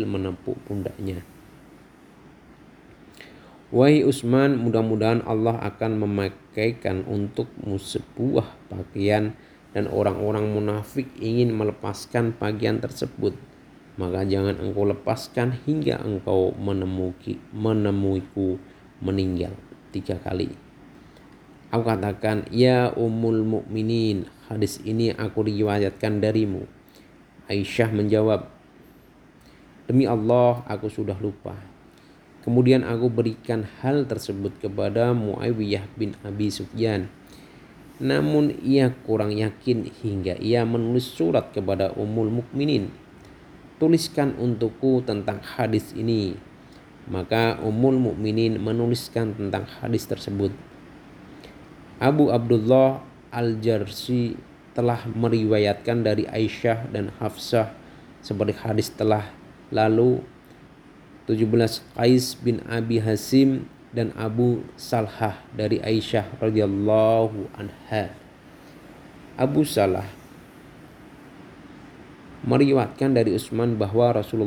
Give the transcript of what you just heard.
menepuk pundaknya. Wahai Usman, mudah-mudahan Allah akan memakaikan untukmu sebuah pakaian dan orang-orang munafik ingin melepaskan pakaian tersebut. Maka jangan engkau lepaskan hingga engkau menemuki, menemuiku meninggal tiga kali. Aku katakan, Ya Ummul Mukminin, hadis ini aku riwayatkan darimu. Aisyah menjawab, Demi Allah, aku sudah lupa. Kemudian aku berikan hal tersebut kepada Muawiyah bin Abi Sufyan. Namun ia kurang yakin hingga ia menulis surat kepada Ummul Mukminin. Tuliskan untukku tentang hadis ini. Maka Ummul Mukminin menuliskan tentang hadis tersebut. Abu Abdullah Al-Jarsi telah meriwayatkan dari Aisyah dan Hafsah seperti hadis telah lalu 17 Qais bin Abi Hasim dan Abu Salhah dari Aisyah radhiyallahu anha. Abu Salah meriwayatkan dari Utsman bahwa Rasulullah